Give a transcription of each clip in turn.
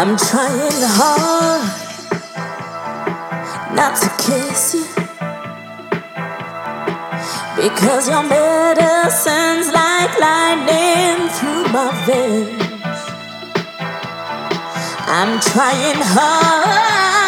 I'm trying hard not to kiss you because your medicine's like lightning through my veins. I'm trying hard.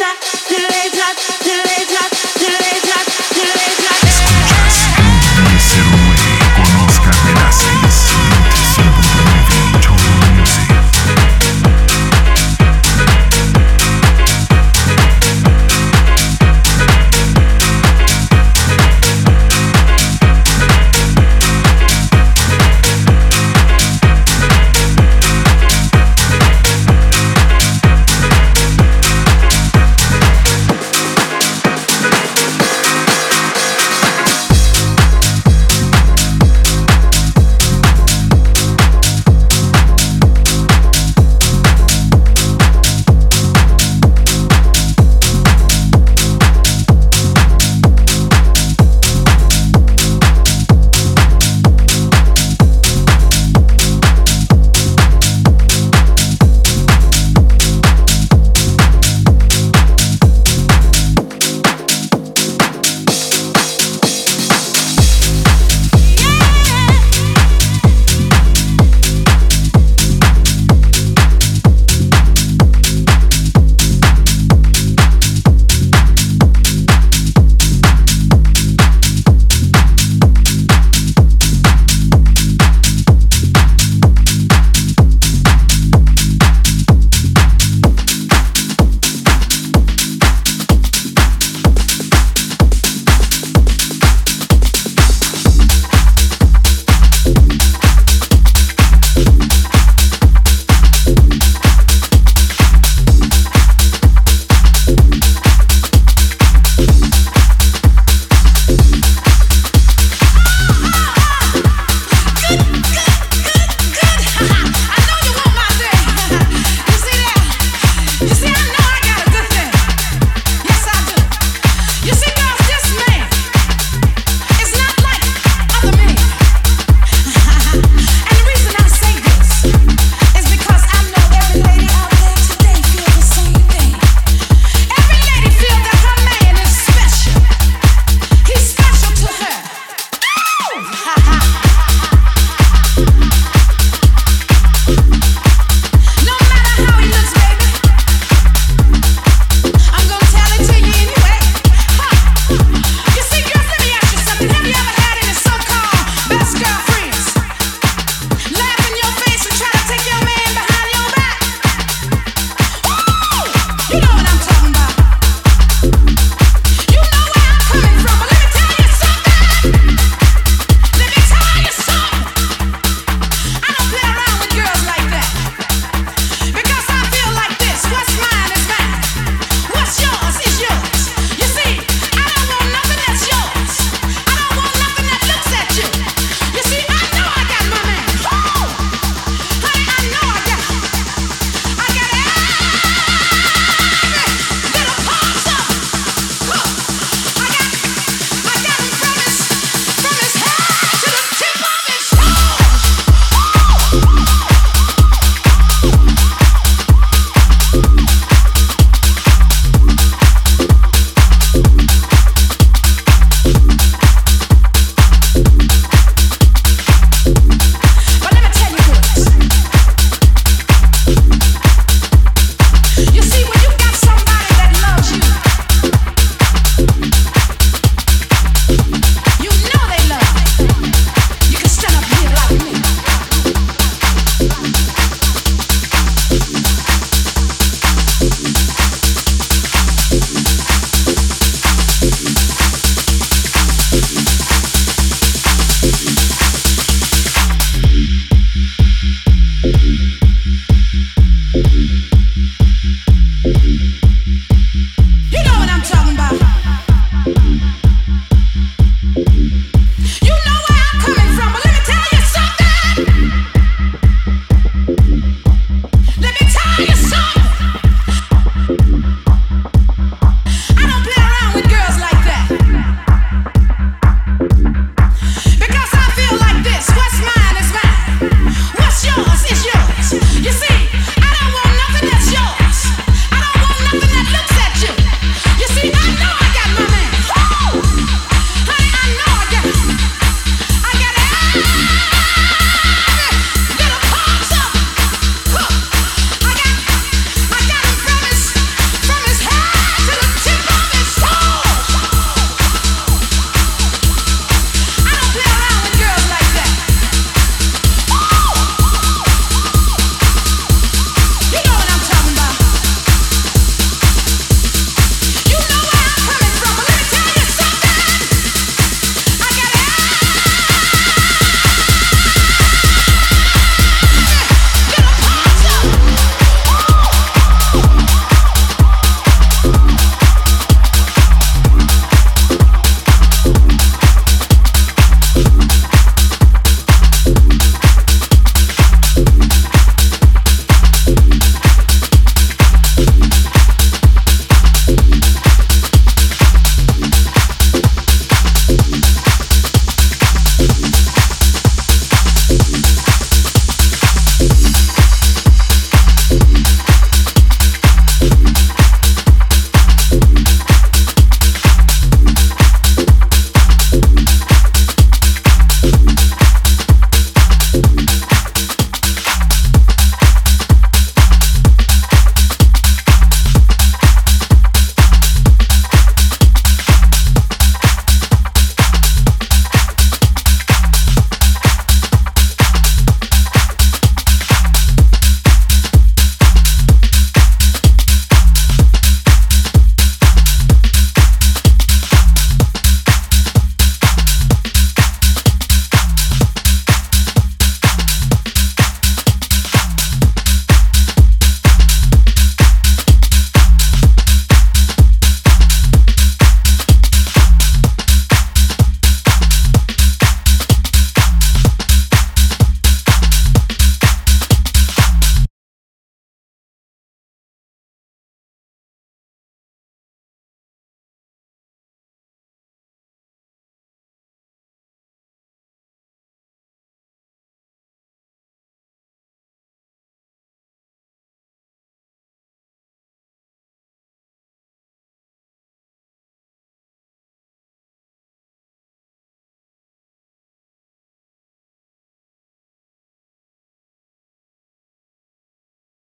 Ejaculate.